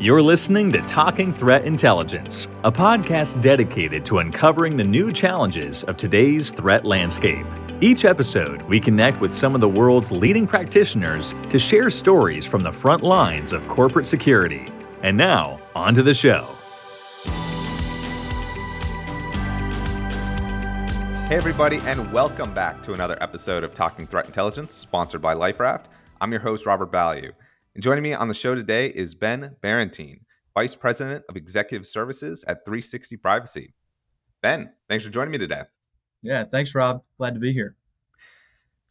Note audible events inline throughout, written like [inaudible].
You're listening to Talking Threat Intelligence, a podcast dedicated to uncovering the new challenges of today's threat landscape. Each episode, we connect with some of the world's leading practitioners to share stories from the front lines of corporate security. And now, on to the show. Hey, everybody, and welcome back to another episode of Talking Threat Intelligence, sponsored by LifeRaft. I'm your host, Robert Value. And joining me on the show today is Ben Barrontine, Vice President of Executive Services at 360 Privacy. Ben, thanks for joining me today. Yeah, thanks, Rob. Glad to be here.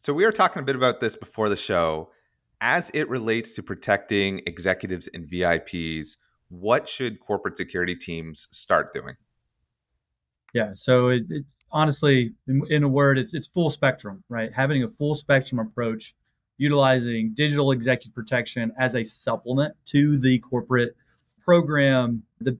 So, we were talking a bit about this before the show. As it relates to protecting executives and VIPs, what should corporate security teams start doing? Yeah, so it, it honestly, in, in a word, it's it's full spectrum, right? Having a full spectrum approach utilizing digital executive protection as a supplement to the corporate program, the,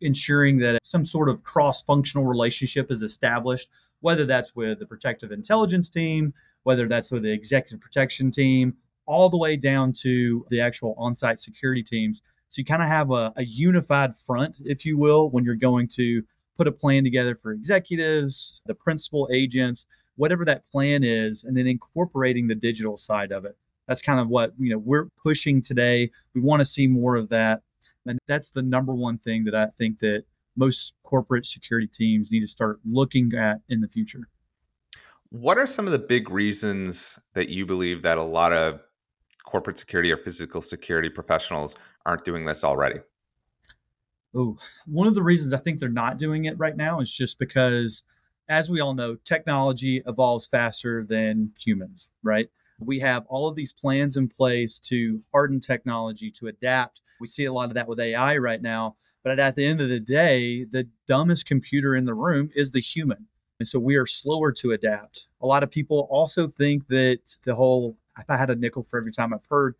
ensuring that some sort of cross functional relationship is established, whether that's with the protective intelligence team, whether that's with the executive protection team, all the way down to the actual on site security teams. So you kind of have a, a unified front, if you will, when you're going to put a plan together for executives, the principal agents, whatever that plan is, and then incorporating the digital side of it. That's kind of what you know we're pushing today. We want to see more of that, and that's the number one thing that I think that most corporate security teams need to start looking at in the future. What are some of the big reasons that you believe that a lot of corporate security or physical security professionals aren't doing this already? Oh, one of the reasons I think they're not doing it right now is just because as we all know, technology evolves faster than humans, right? We have all of these plans in place to harden technology, to adapt. We see a lot of that with AI right now. But at the end of the day, the dumbest computer in the room is the human. And so we are slower to adapt. A lot of people also think that the whole, if I had a nickel for every time I've heard,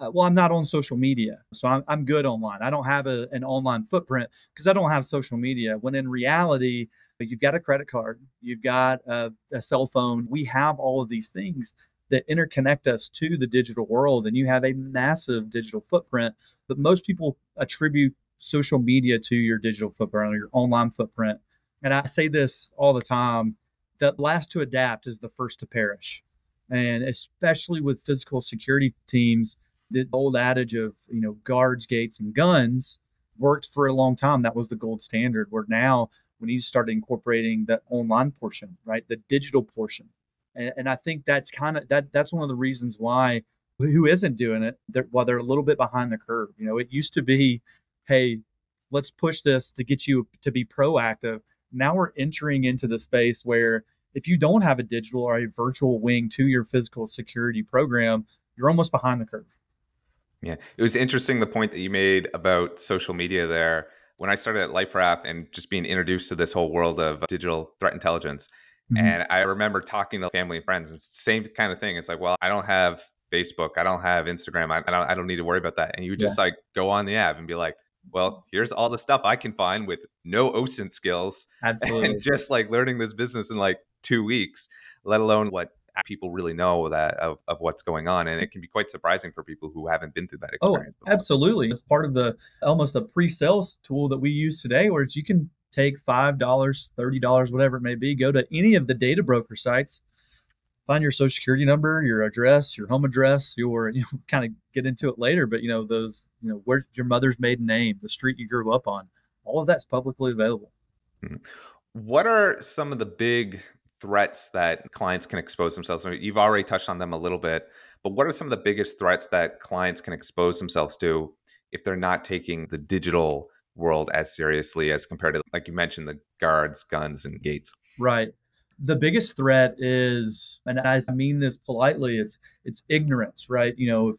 uh, well, I'm not on social media. So I'm, I'm good online. I don't have a, an online footprint because I don't have social media. When in reality, you've got a credit card, you've got a, a, cell phone. We have all of these things that interconnect us to the digital world, and you have a massive digital footprint. But most people attribute social media to your digital footprint or your online footprint. And I say this all the time that last to adapt is the first to perish. And especially with physical security teams, the old adage of, you know, guards, gates, and guns worked for a long time. That was the gold standard. Where now we need to start incorporating that online portion, right? The digital portion. And, and I think that's kind of that that's one of the reasons why who isn't doing it, they're, well, they're a little bit behind the curve. You know, it used to be, hey, let's push this to get you to be proactive. Now we're entering into the space where if you don't have a digital or a virtual wing to your physical security program, you're almost behind the curve. Yeah, it was interesting the point that you made about social media there when I started at LifeRaft and just being introduced to this whole world of digital threat intelligence. Mm-hmm. And I remember talking to family and friends, and same kind of thing. It's like, well, I don't have Facebook, I don't have Instagram, I, I don't, I don't need to worry about that. And you would just yeah. like go on the app and be like, well, here's all the stuff I can find with no OSINT skills, [laughs] absolutely, and just like learning this business in like two weeks, let alone what people really know that of, of what's going on and it can be quite surprising for people who haven't been through that oh, experience oh absolutely it's part of the almost a pre-sales tool that we use today where you can take five dollars thirty dollars whatever it may be go to any of the data broker sites find your social security number your address your home address your you know kind of get into it later but you know those you know where's your mother's maiden name the street you grew up on all of that's publicly available. Hmm. what are some of the big threats that clients can expose themselves to? You've already touched on them a little bit, but what are some of the biggest threats that clients can expose themselves to if they're not taking the digital world as seriously as compared to, like you mentioned, the guards, guns, and gates? Right. The biggest threat is, and I mean this politely, it's it's ignorance, right? You know,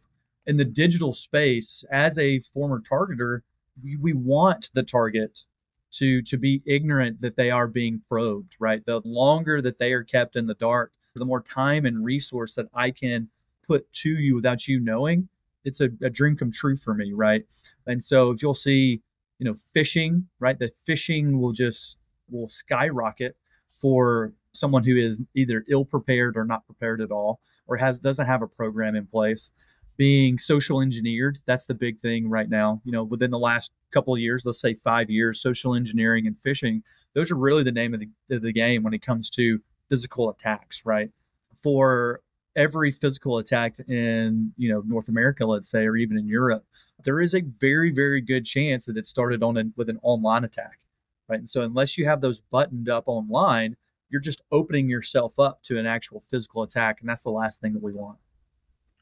in the digital space, as a former targeter, we, we want the target to to be ignorant that they are being probed right? The longer that they are kept in the dark the more time and resource that i can put to you without you knowing it's a, a dream come true for me right? And so if you'll see you know phishing right? The phishing will just will skyrocket for someone who is either ill prepared or not prepared at all or has doesn't have a program in place being social engineered. That's the big thing right now. You know, within the last couple of years, let's say five years, social engineering and phishing, those are really the name of the, of the game when it comes to physical attacks, right? For every physical attack in, you know, North America, let's say, or even in Europe, there is a very, very good chance that it started on an, with an online attack, right? And so unless you have those buttoned up online, you're just opening yourself up to an actual physical attack, and that's the last thing that we want.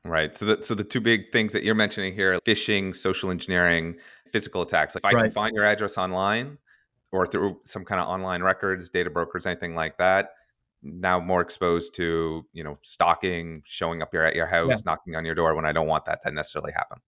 Right. So the so the two big things that you're mentioning here: phishing, social engineering, physical attacks. Like if I right. can find your address online or through some kind of online records, data brokers, anything like that, now more exposed to you know stalking, showing up here at your house, yeah. knocking on your door when I don't want that to necessarily happen.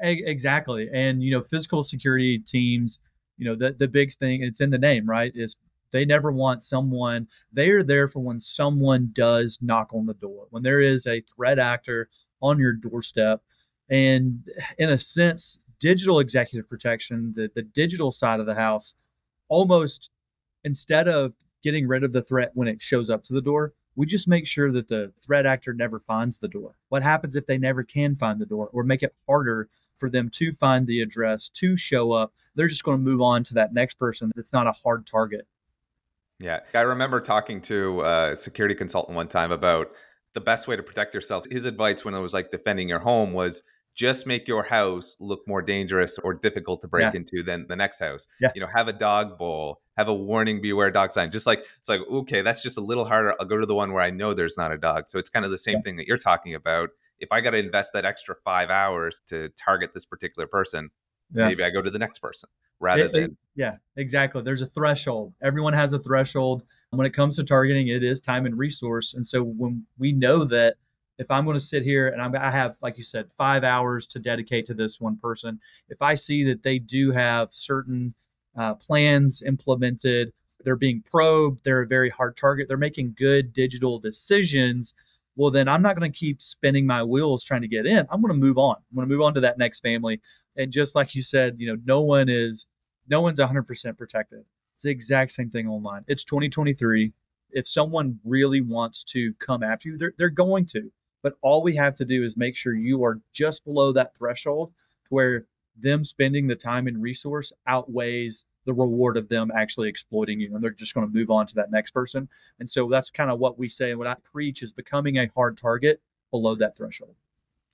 Exactly, and you know physical security teams. You know the the big thing. It's in the name, right? Is they never want someone. They are there for when someone does knock on the door. When there is a threat actor on your doorstep. And in a sense, digital executive protection, the, the digital side of the house, almost instead of getting rid of the threat when it shows up to the door, we just make sure that the threat actor never finds the door. What happens if they never can find the door or make it harder for them to find the address, to show up? They're just going to move on to that next person that's not a hard target. Yeah. I remember talking to a security consultant one time about the best way to protect yourself. His advice when it was like defending your home was just make your house look more dangerous or difficult to break yeah. into than the next house. Yeah. You know, have a dog bowl, have a warning beware dog sign. Just like it's like, okay, that's just a little harder. I'll go to the one where I know there's not a dog. So it's kind of the same yeah. thing that you're talking about. If I got to invest that extra five hours to target this particular person, maybe I go to the next person rather it, than it, yeah exactly. There's a threshold. Everyone has a threshold. When it comes to targeting it is time and resource. And so when we know that if i'm going to sit here and I'm, i have like you said five hours to dedicate to this one person if i see that they do have certain uh, plans implemented they're being probed they're a very hard target they're making good digital decisions well then i'm not going to keep spinning my wheels trying to get in. I'm going to move on. I'm going to move on to that next family and just like you said, you know, no one is, no one's 100% protected. It's the exact same thing online. It's 2023. If someone really wants to come after you, they're, they're going to. But all we have to do is make sure you are just below that threshold to where them spending the time and resource outweighs the reward of them actually exploiting you and they're just going to move on to that next person and so that's kind of what we say and what i preach is becoming a hard target below that threshold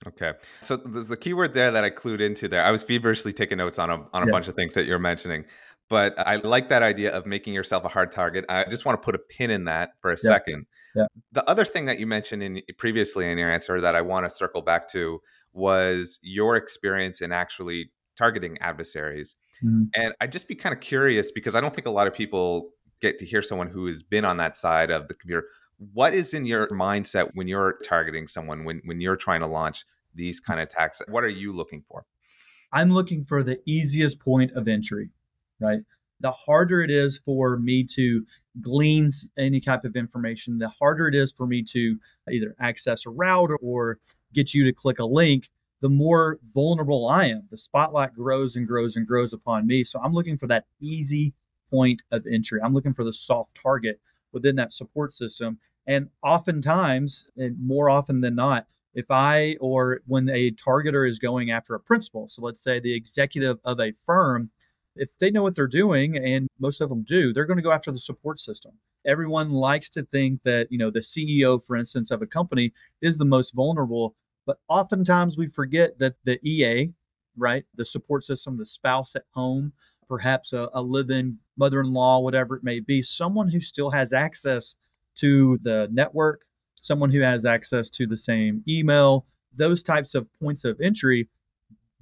Okay. So there's the keyword there that I clued into there. I was feverishly taking notes on a on a yes. bunch of things that you're mentioning. But I like that idea of making yourself a hard target. I just want to put a pin in that for a yeah. second. Yeah. The other thing that you mentioned in previously in your answer that I want to circle back to was your experience in actually targeting adversaries. Mm-hmm. And I'd just be kind of curious because I don't think a lot of people get to hear someone who has been on that side of the computer. What is in your mindset when you're targeting someone, when, when you're trying to launch these kind of attacks? What are you looking for? I'm looking for the easiest point of entry, right? The harder it is for me to glean any type of information, the harder it is for me to either access a route or get you to click a link, the more vulnerable I am. The spotlight grows and grows and grows upon me. So I'm looking for that easy point of entry. I'm looking for the soft target within that support system. And oftentimes, and more often than not, if I or when a targeter is going after a principal, so let's say the executive of a firm, if they know what they're doing, and most of them do, they're going to go after the support system. Everyone likes to think that, you know, the CEO, for instance, of a company is the most vulnerable, but oftentimes we forget that the EA, right, the support system, the spouse at home, perhaps a, a live-in mother-in-law, whatever it may be, someone who still has access to the network, someone who has access to the same email, those types of points of entry,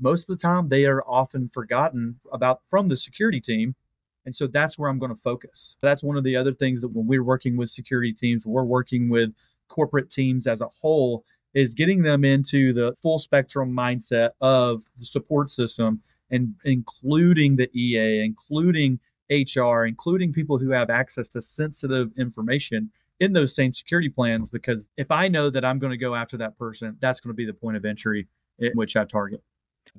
most of the time they are often forgotten about from the security team. And so that's where I'm going to focus. That's one of the other things that when we're working with security teams, we're working with corporate teams as a whole, is getting them into the full spectrum mindset of the support system and including the EA, including HR, including people who have access to sensitive information in those same security plans because if I know that I'm going to go after that person, that's going to be the point of entry in which I target.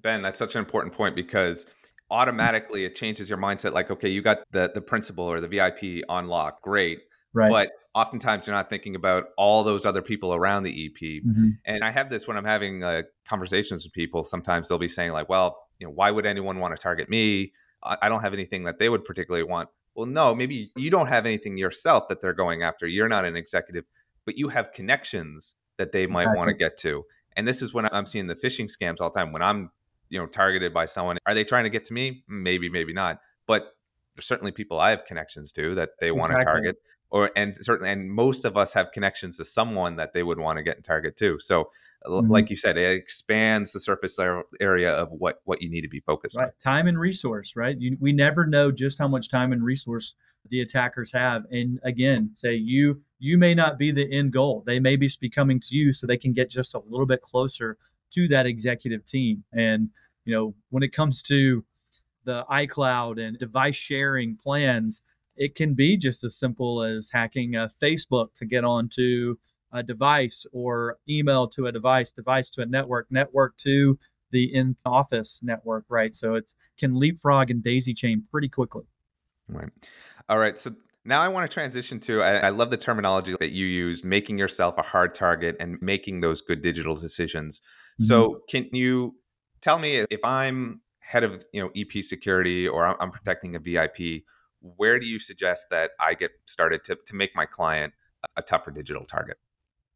Ben, that's such an important point because automatically it changes your mindset like okay, you got the the principal or the VIP on lock. Great. Right. But oftentimes you're not thinking about all those other people around the ep mm-hmm. and i have this when i'm having uh, conversations with people sometimes they'll be saying like well you know why would anyone want to target me I don't have anything that they would particularly want well no maybe you don't have anything yourself that they're going after you're not an executive but you have connections that they might exactly. want to get to and this is when i'm seeing the phishing scams all the time when i'm you know targeted by someone are they trying to get to me maybe maybe not but there's certainly people i have connections to that they want to target or and certainly and most of us have connections to someone that they would want to get and target too so mm-hmm. like you said it expands the surface area of what what you need to be focused right. on time and resource right you, we never know just how much time and resource the attackers have and again say you you may not be the end goal they may be coming to you so they can get just a little bit closer to that executive team and you know when it comes to the iCloud and device sharing plans, it can be just as simple as hacking a Facebook to get onto a device or email to a device, device to a network, network to the in office network, right? So it can leapfrog and daisy chain pretty quickly. Right. All right. So now I want to transition to I, I, love the terminology that you use, making yourself a hard target and making those good digital decisions. Mm-hmm. So can you tell me if I'm head of you know EP security or I'm, I'm protecting a VIP, where do you suggest that I get started to to make my client a tougher digital target?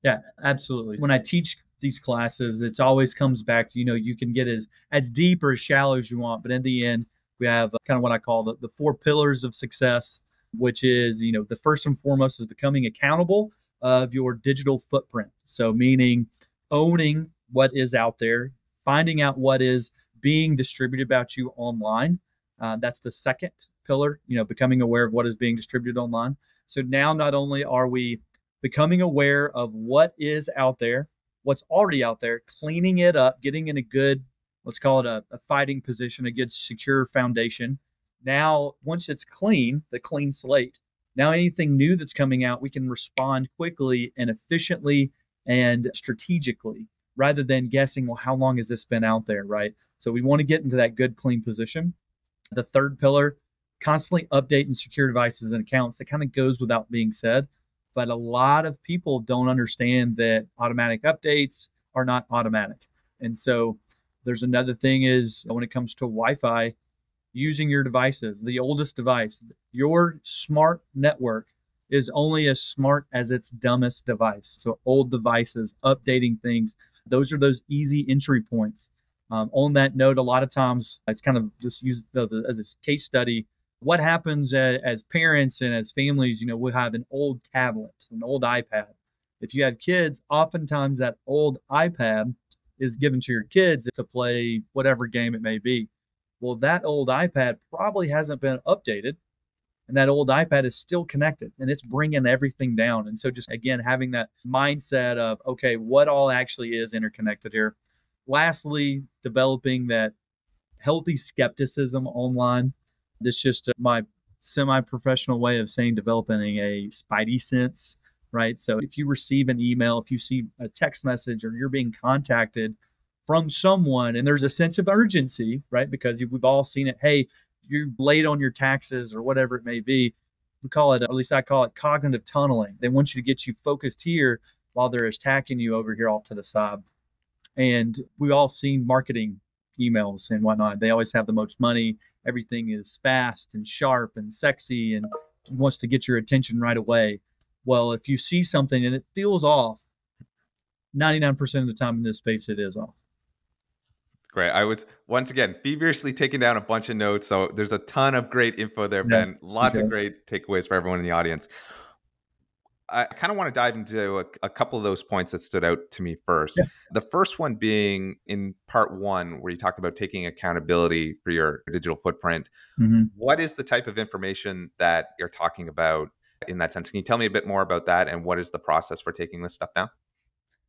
Yeah, absolutely. When I teach these classes, it always comes back to you know you can get as as deep or as shallow as you want, but in the end, we have kind of what I call the, the four pillars of success, which is you know the first and foremost is becoming accountable of your digital footprint. So meaning owning what is out there, finding out what is being distributed about you online. Uh, that's the second pillar, you know, becoming aware of what is being distributed online. So now not only are we becoming aware of what is out there, what's already out there, cleaning it up, getting in a good, let's call it a, a fighting position, a good secure foundation. Now, once it's clean, the clean slate, now anything new that's coming out, we can respond quickly and efficiently and strategically rather than guessing, well, how long has this been out there, right? So we want to get into that good, clean position. The third pillar, constantly update and secure devices and accounts. That kind of goes without being said, but a lot of people don't understand that automatic updates are not automatic. And so there's another thing is when it comes to Wi-Fi, using your devices, the oldest device, your smart network is only as smart as its dumbest device. So old devices, updating things, those are those easy entry points. Um, on that note, a lot of times it's kind of just used as a case study. What happens as, as parents and as families? You know, we have an old tablet, an old iPad. If you have kids, oftentimes that old iPad is given to your kids to play whatever game it may be. Well, that old iPad probably hasn't been updated and that old iPad is still connected and it's bringing everything down. And so, just again, having that mindset of, okay, what all actually is interconnected here. Lastly, developing that healthy skepticism online. This just my semi professional way of saying developing a spidey sense, right? So, if you receive an email, if you see a text message, or you're being contacted, from someone and there's a sense of urgency, right? Because we've all seen it. Hey, you're late on your taxes or whatever it may be. We call it, at least I call it cognitive tunneling. They want you to get you focused here while they're attacking you over here off to the side. And we've all seen marketing emails and whatnot. They always have the most money. Everything is fast and sharp and sexy and wants to get your attention right away. Well, if you see something and it feels off, 99% of the time in this space, it is off. Great. I was once again feverishly taking down a bunch of notes. So there's a ton of great info there, yeah, Ben. Lots of great takeaways for everyone in the audience. I kind of want to dive into a, a, couple of those points that stood out to me first. Yeah. The first one being in part one, where you talk about taking accountability for your digital footprint. Mm-hmm. What is the type of information that you're talking about in that sense? Can you tell me a bit more about that and what is the process for taking this stuff down?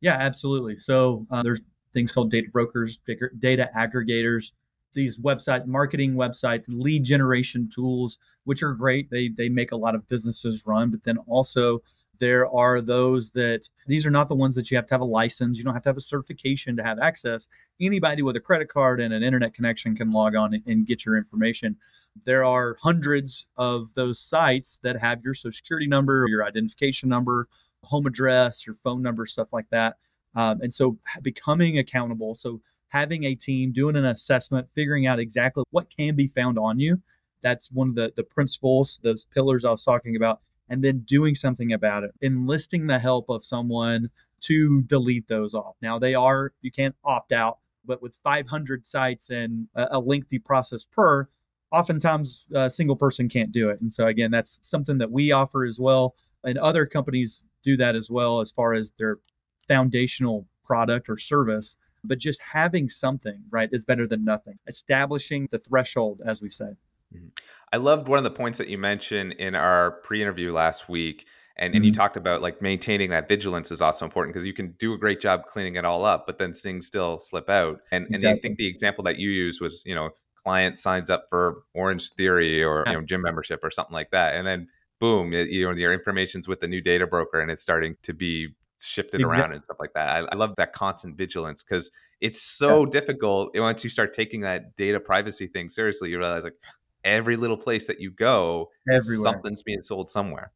Yeah, absolutely. So uh, there's things called data brokers, data aggregators, these website marketing websites, lead generation tools, which are great. They they make a lot of businesses run, but then also There are those that these are not the ones that you have to have a license. You don't have to have a certification to have access. Anybody with a credit card and an internet connection can log on and get your information. There are hundreds of those sites that have your social security number, your identification number, home address, your phone number, stuff like that. Um, and so becoming accountable. So having a team, doing an assessment, figuring out exactly what can be found on you. That's one of the, the principles, those pillars I was talking about and then doing something about it, enlisting the help of someone to delete those off. Now, they are, you can't opt out, but with 500 sites and a, lengthy process per, oftentimes a single person can't do it. And so, again, that's something that we offer as well. And other companies do that as well as far as their foundational product or service. But just having something, right, is better than nothing. Establishing the threshold, as we say. Mm-hmm. I loved one of the points that you mentioned in our pre-interview last week. And, and you Mhm. talked about like maintaining that vigilance is also important because you can do a great job cleaning it all up, but then things still slip out. And and I Exactly. think the example that you used was, you know, client signs up for Orange Theory or you Yeah. know gym membership or something like that, and then boom, it, you know, your information's with the new data broker and it's starting to be shifted Exactly. around and stuff like that. I, I love that constant vigilance because it's so difficult once you start taking that data privacy thing seriously. You realize like every little place that you go, Everywhere. something's being sold somewhere.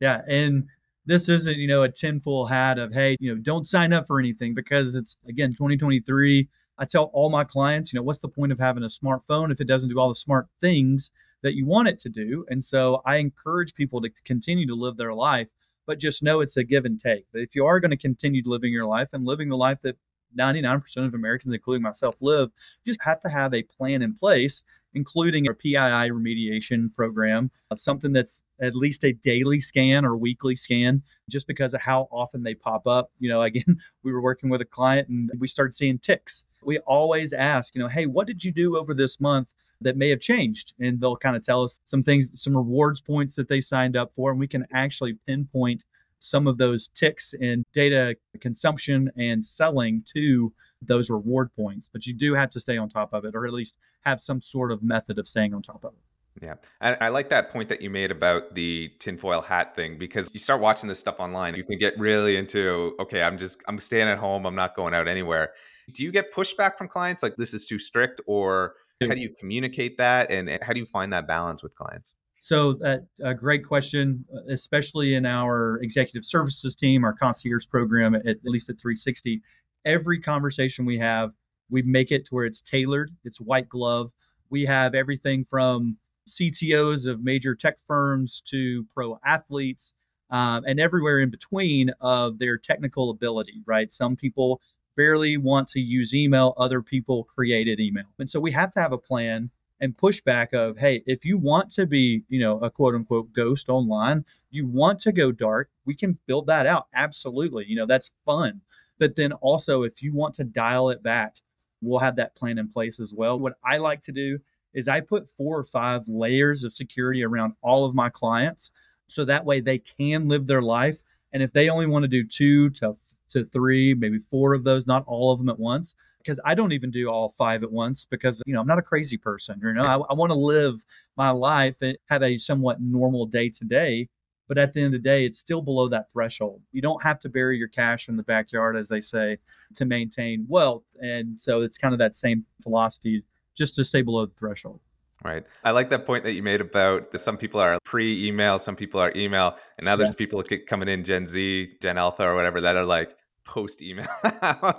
Yeah, and this isn't, you know, a tinfoil hat of, hey, you know, don't sign up for anything because it's again 2023. I tell all my clients, you know, what's the point of having a smartphone if it doesn't do all the smart things that you want it to do? And so I encourage people to continue to live their life, but just know it's a give and take. But if you are going to continue living your life and living the life that 99% of Americans, including myself, live, you just have to have a plan in place including a PII remediation program, of something that's at least a daily scan or weekly scan, just because of how often they pop up. You know, [laughs] again, we were working with a client and we started seeing ticks. We always ask, you know, hey, what did you do over this month? That may have changed, and they'll kind of tell us some things, some rewards points that they signed up for, and we can actually pinpoint some of those ticks in data consumption and selling to those reward points. But you do have to stay on top of it, or at least have some sort of method of staying on top of it. Yeah. And I like that point that you made about the tinfoil hat thing because you start watching this stuff online, you can get really into, okay, I'm just, I'm staying at home, I'm not going out anywhere. Do you get pushback from clients like this is too strict, or how do you communicate that? And, and how do you find that balance with clients? So, that a great question, uh, especially in our executive services team, our concierge program, at, at least at 360. Every conversation we have, we make it to where it's tailored, it's white glove. We have everything from CTOs of major tech firms to pro athletes um, and everywhere in between of their technical ability, right? Some people barely want to use email, other people created email. And so we have to have a plan and pushback of, hey, if you want to be, you know, a quote unquote ghost online, you want to go dark, we can build that out. Absolutely. You know, that's fun. But then also, if you want to dial it back, we'll have that plan in place as well. What I like to do is I put four or five layers of security around all of my clients so that way they can live their life. And if they only want to do two to, to three, maybe four of those, not all of them at once, because I don't even do all five at once because, you know, I'm not a crazy person. You know, I, I want to live my life and have a somewhat normal day to day. But at the end of the day, it's still below that threshold. You don't have to bury your cash in the backyard, as they say, to maintain wealth. And so it's kind of that same philosophy just to stay below the threshold. Right. I like that point that you made about some people are pre email, some people are email, and now there's Yeah. people coming in Gen Z, Gen Alpha, or whatever that are like post email. [laughs]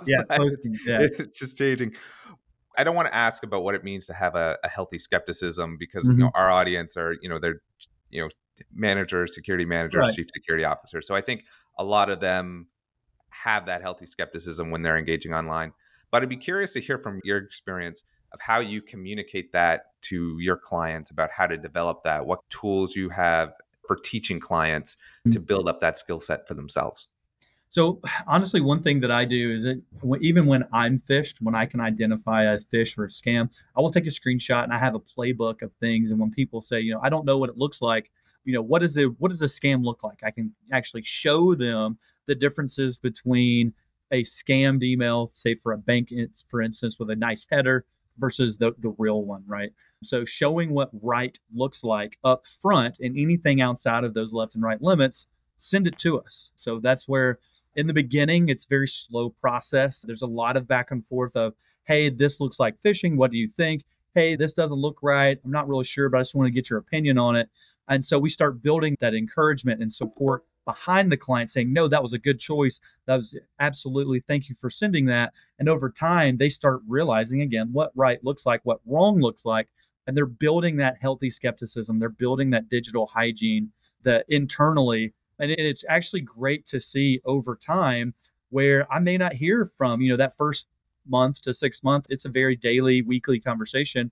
Yeah, posting. Yeah. [laughs] It's just changing. I don't want to ask about what it means to have a, a healthy skepticism because Mm-hmm. know our audience are you know they're you know managers, security managers, Right. chief security officers. So I think a lot of them have that healthy skepticism when they're engaging online. But I'd be curious to hear from your experience of how you communicate that to your clients about how to develop that, what tools you have for teaching clients mm. to build up that skill set for themselves. So [sighs] honestly, one thing that I do is that even when I'm phished, when I can identify as phish or a scam, I will take a screenshot and I have a playbook of things. And when people say, you know, I don't know what it looks like, you know, what is it? What does a scam look like? I can actually show them the differences between a scammed email, say for a bank, for instance, with a nice header versus the the real one, right? So showing what right looks like up front and anything outside of those left and right limits send it to us. So that's where in the beginning it's very slow process. There's a lot of back and forth of, hey, this looks like phishing. What do you think? Hey, this doesn't look right. I'm not really sure, but I just want to get your opinion on it. And so we start building that encouragement and support behind the client saying, no, that was a good choice. That was absolutely, thank you for sending that. And over time, they start realizing again what right looks like, what wrong looks like. And they're building that healthy skepticism. They're building that digital hygiene that internally. And it's actually great to see over time where I may not hear from, you know, that first month to six month. It's a very daily, weekly conversation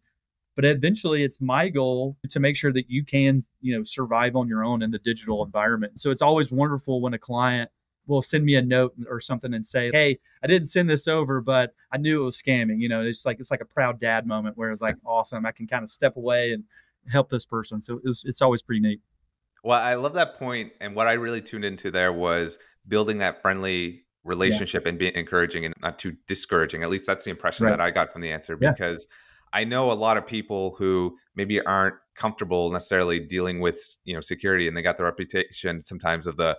but eventually it's my goal to make sure that you can you know survive on your own in the digital environment. So it's always wonderful when a client will send me a note or something and say hey i didn't send this over but i knew it was scamming. You know it's like it's like a proud dad moment where it's like awesome i can kind of step away and help this person. So it's, it's always pretty neat. Well i love that point and what i really tuned into there was building that friendly relationship yeah. and being encouraging and not too discouraging. At least that's the impression right. that i got from the answer because yeah I know a lot of people who maybe aren't comfortable necessarily dealing with you know security, and they got the reputation sometimes of the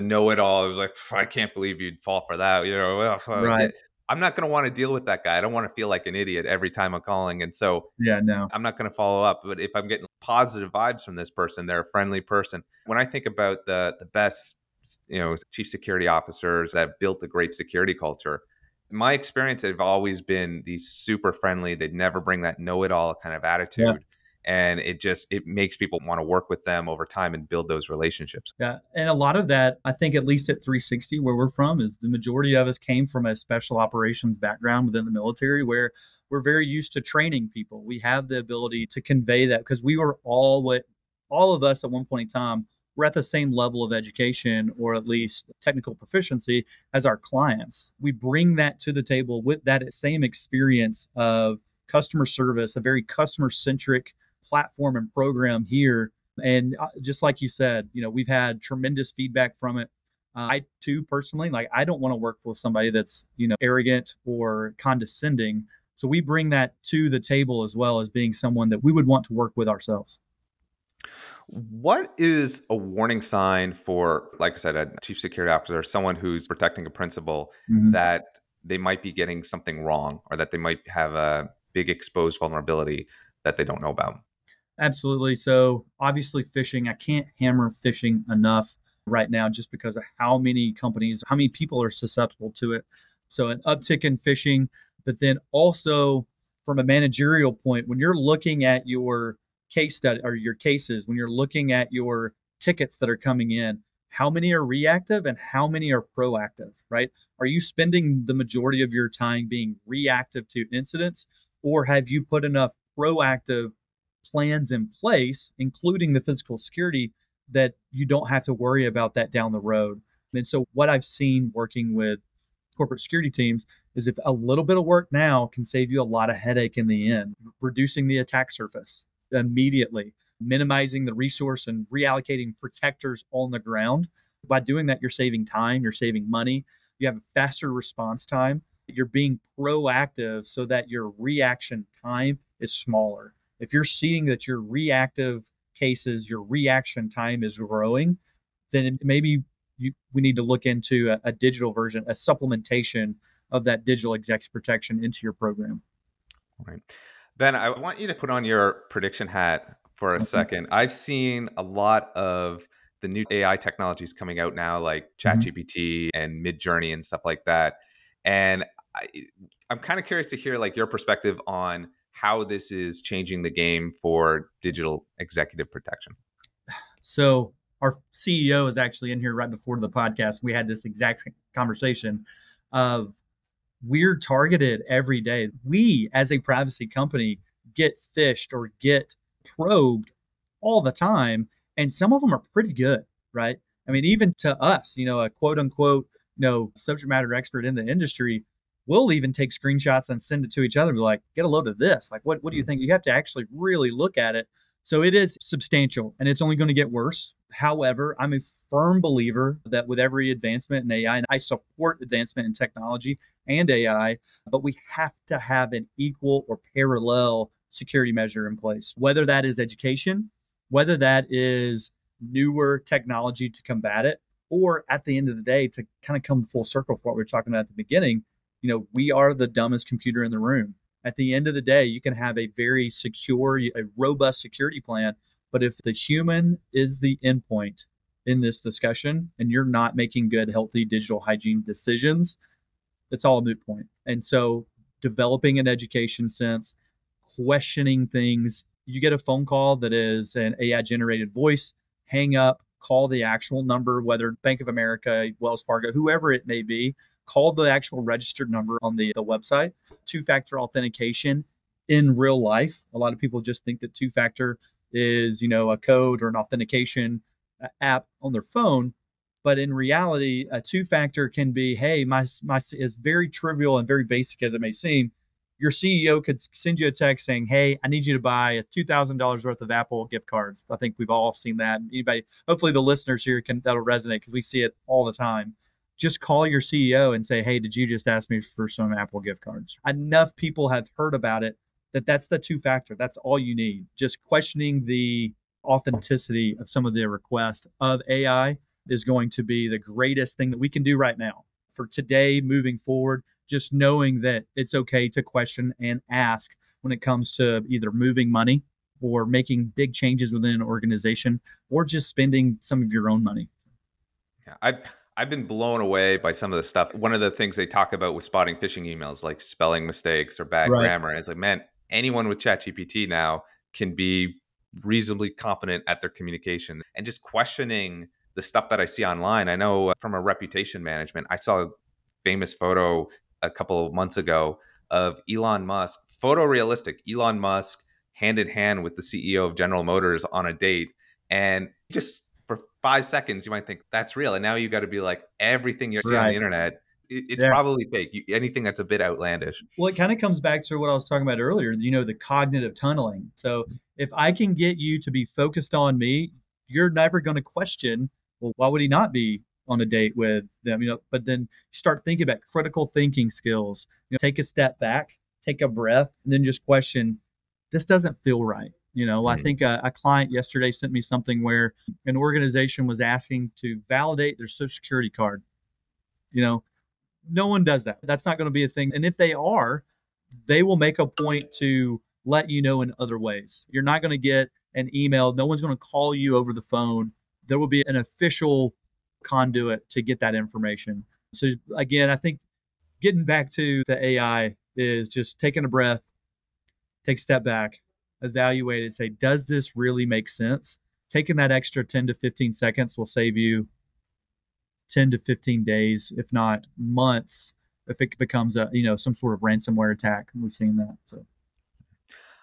know-it-all. It was like I can't believe you'd fall for that. You know, uh, right. I'm not going to want to deal with that guy. I don't want to feel like an idiot every time I'm calling. And so, yeah, no, I'm not going to follow up. But if I'm getting positive vibes from this person, they're a friendly person. When I think about the the best, you know, chief security officers that built a great security culture, my experience they've always been these super friendly they'd never bring that know-it-all kind of attitude yeah. and it just it makes people want to work with them over time and build those relationships yeah and a lot of that i think at least at 360 where we're from is the majority of us came from a special operations background within the military where we're very used to training people we have the ability to convey that because we were all what all of us at one point in time we're at the same level of education or at least technical proficiency as our clients. We bring that to the table with that same experience of customer service, a very customer centric platform and program here. And uh, just like you said, you know, we've had tremendous feedback from it. Uh, I too personally, like, I don't want to work with somebody that's, you know, arrogant or condescending. So we bring that to the table as well as being someone that we would want to work with ourselves. What is a warning sign for, like I said, a chief security officer, someone who's protecting a principal mm-hmm. that they might be getting something wrong or that they might have a big exposed vulnerability that they don't know about? Absolutely. So, obviously, phishing, I can't hammer phishing enough right now just because of how many companies, how many people are susceptible to it. So, an uptick in phishing, but then also from a managerial point, when you're looking at your case study or your cases, when you're looking at your tickets that are coming in, how many are reactive and how many are proactive, right? Are you spending the majority of your time being reactive to incidents or have you put enough proactive plans in place, including the physical security, that you don't have to worry about that down the road? And so, what I've seen working with corporate security teams is if a little bit of work now can save you a lot of headache in the end, reducing the attack surface, immediately, minimizing the resource and reallocating protectors on the ground. By doing that, you're saving time, you're saving money, you have a faster response time, you're being proactive so that your reaction time is smaller. If you're seeing that your reactive cases, your reaction time is growing, then maybe you, we need to look into a, a digital version, a supplementation of that digital executive protection into your program. Right. Ben, I want you to put on your prediction hat for a second. I've seen a lot of the new AI technologies coming out now, like mm-hmm. ChatGPT mm-hmm. and Midjourney and stuff like that. And I, I'm kind of curious to hear like your perspective on how this is changing the game for digital executive protection. So our CEO is actually in here right before the podcast. We had this exact conversation of we're targeted every day. We, as a privacy company, get phished or get probed all the time. And some of them are pretty good, right? I mean, even to us, you know, a quote unquote, you know, subject matter expert in the industry, we'll even take screenshots and send it to each other. Be like, get a load of this. Like, what, what do you mm-hmm. think? You have to actually really look at it. So it is substantial and it's only going to get worse. However, I'm a firm believer that with every advancement in AI, and I support advancement in technology and AI, but we have to have an equal or parallel security measure in place, whether that is education, whether that is newer technology to combat it, or at the end of the day, to kind of come full circle for what we were talking about at the beginning, you know, we are the dumbest computer in the room. At the end of the day, you can have a very secure, a robust security plan, but if the human is the endpoint in this discussion and you're not making good, healthy digital hygiene decisions, it's all a moot point. And so, developing an education sense, questioning things. You get a phone call that is an AI generated voice, hang up, call the actual number, whether Bank of America, Wells Fargo, whoever it may be, call the actual registered number on the, the website. Two factor authentication in real life. A lot of people just think that two factor is, you know, a code or an authentication app on their phone. But in reality, a two factor can be, hey, my, my is very trivial and very basic as it may seem your CEO could send you a text saying, "Hey, I need you to buy a two thousand dollars worth of Apple gift cards." I think we've all seen that. Anybody, hopefully, the listeners here can that'll resonate because we see it all the time. Just call your CEO and say, "Hey, did you just ask me for some Apple gift cards?" Enough people have heard about it that that's the two factor. That's all you need. Just questioning the authenticity of some of the requests of AI is going to be the greatest thing that we can do right now for today moving forward just knowing that it's okay to question and ask when it comes to either moving money or making big changes within an organization or just spending some of your own money. Yeah, I've I've been blown away by some of the stuff. One of the things they talk about with spotting phishing emails, like spelling mistakes or bad right. grammar. And it's like, man, anyone with ChatGPT now can be reasonably competent at their communication and just questioning the stuff that I see online. I know uh, from a reputation management, I saw a famous photo a couple of months ago of Elon Musk, photorealistic Elon Musk hand in hand with the CEO of General Motors on a date. And just for five seconds, you might think that's real. And now you've got to be like, everything you see right. on the internet, it's yeah. probably fake. You, anything that's a bit outlandish. Well, it kind of comes back to what I was talking about earlier, you know, the cognitive tunneling. So if I can get you to be focused on me, you're never going to question, well, why would he not be on a date with them, you know, but then start thinking about critical thinking skills. You know, take a step back, take a breath, and then just question, this doesn't feel right. You know, mm-hmm. I think a, a, client yesterday sent me something where an organization was asking to validate their social security card. You know, no one does that. That's not going to be a thing. And if they are, they will make a point to let you know in other ways. You're not going to get an email. No one's going to call you over the phone. There will be an official conduit to get that information. So again, I think getting back to the AI is just taking a breath, take a step back, evaluate it, say, does this really make sense? Taking that extra 10 to 15 seconds will save you 10 to 15 days, if not months, if it becomes a, you know, some sort of ransomware attack. We've seen that. So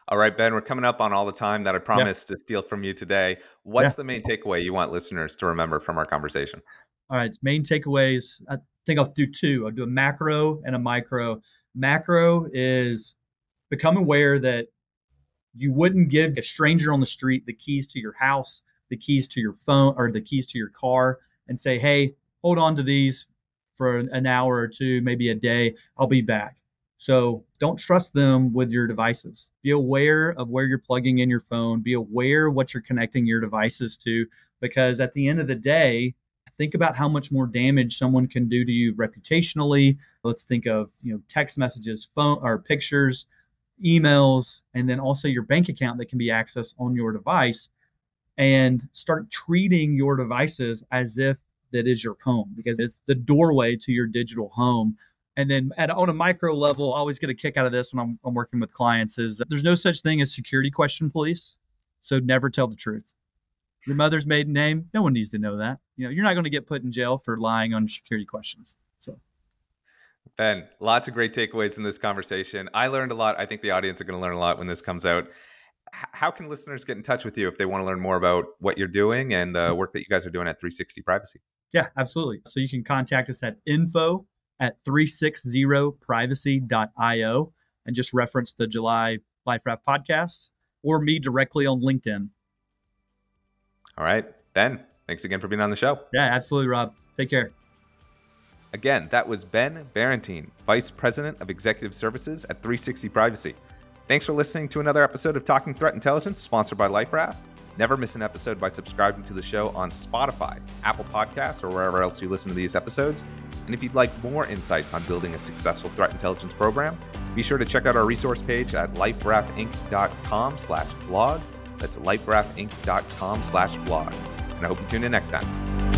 all right, Ben, we're coming up on all the time that I promised yeah. to steal from you today. What's yeah. the main takeaway you want listeners to remember from our conversation? All right, main takeaways. I think I'll do two. I'll do a macro and a micro. Macro is become aware that you wouldn't give a stranger on the street the keys to your house, the keys to your phone, or the keys to your car and say, hey, hold on to these for an hour or two, maybe a day. I'll be back. So don't trust them with your devices. Be aware of where you're plugging in your phone. Be aware what you're connecting your devices to, because at the end of the day, think about how much more damage someone can do to you reputationally. Let's think of you know text messages, phone or pictures, emails, and then also your bank account that can be accessed on your device. And start treating your devices as if that is your home because it's the doorway to your digital home and then at on a micro level, I always get a kick out of this when I'm, I'm working with clients is there's no such thing as security question police. So never tell the truth. Your mother's maiden name, no one needs to know that. You know, you're not going to get put in jail for lying on security questions. So Ben, lots of great takeaways in this conversation. I learned a lot. I think the audience are going to learn a lot when this comes out. how can listeners get in touch with you if they want to learn more about what you're doing and the mm-hmm. work that you guys are doing at 360 Privacy? Yeah, absolutely. So you can contact us at info at 360privacy.io and just reference the July Life Raft podcast or me directly on LinkedIn. All right. Ben, thanks again for being on the show. Yeah, absolutely, Rob. Take care. Again, that was Ben Barrontine, Vice President of Executive Services at 360 Privacy. Thanks for listening to another episode of Talking Threat Intelligence, sponsored by LifeRaft. Never miss an episode by subscribing to the show on Spotify, Apple Podcasts, or wherever else you listen to these episodes. And if you'd like more insights on building a successful threat intelligence program, be sure to check out our resource page at liferaftinc.com slash blog. That's liferaftinc.com slash blog. And I hope you tune in next time.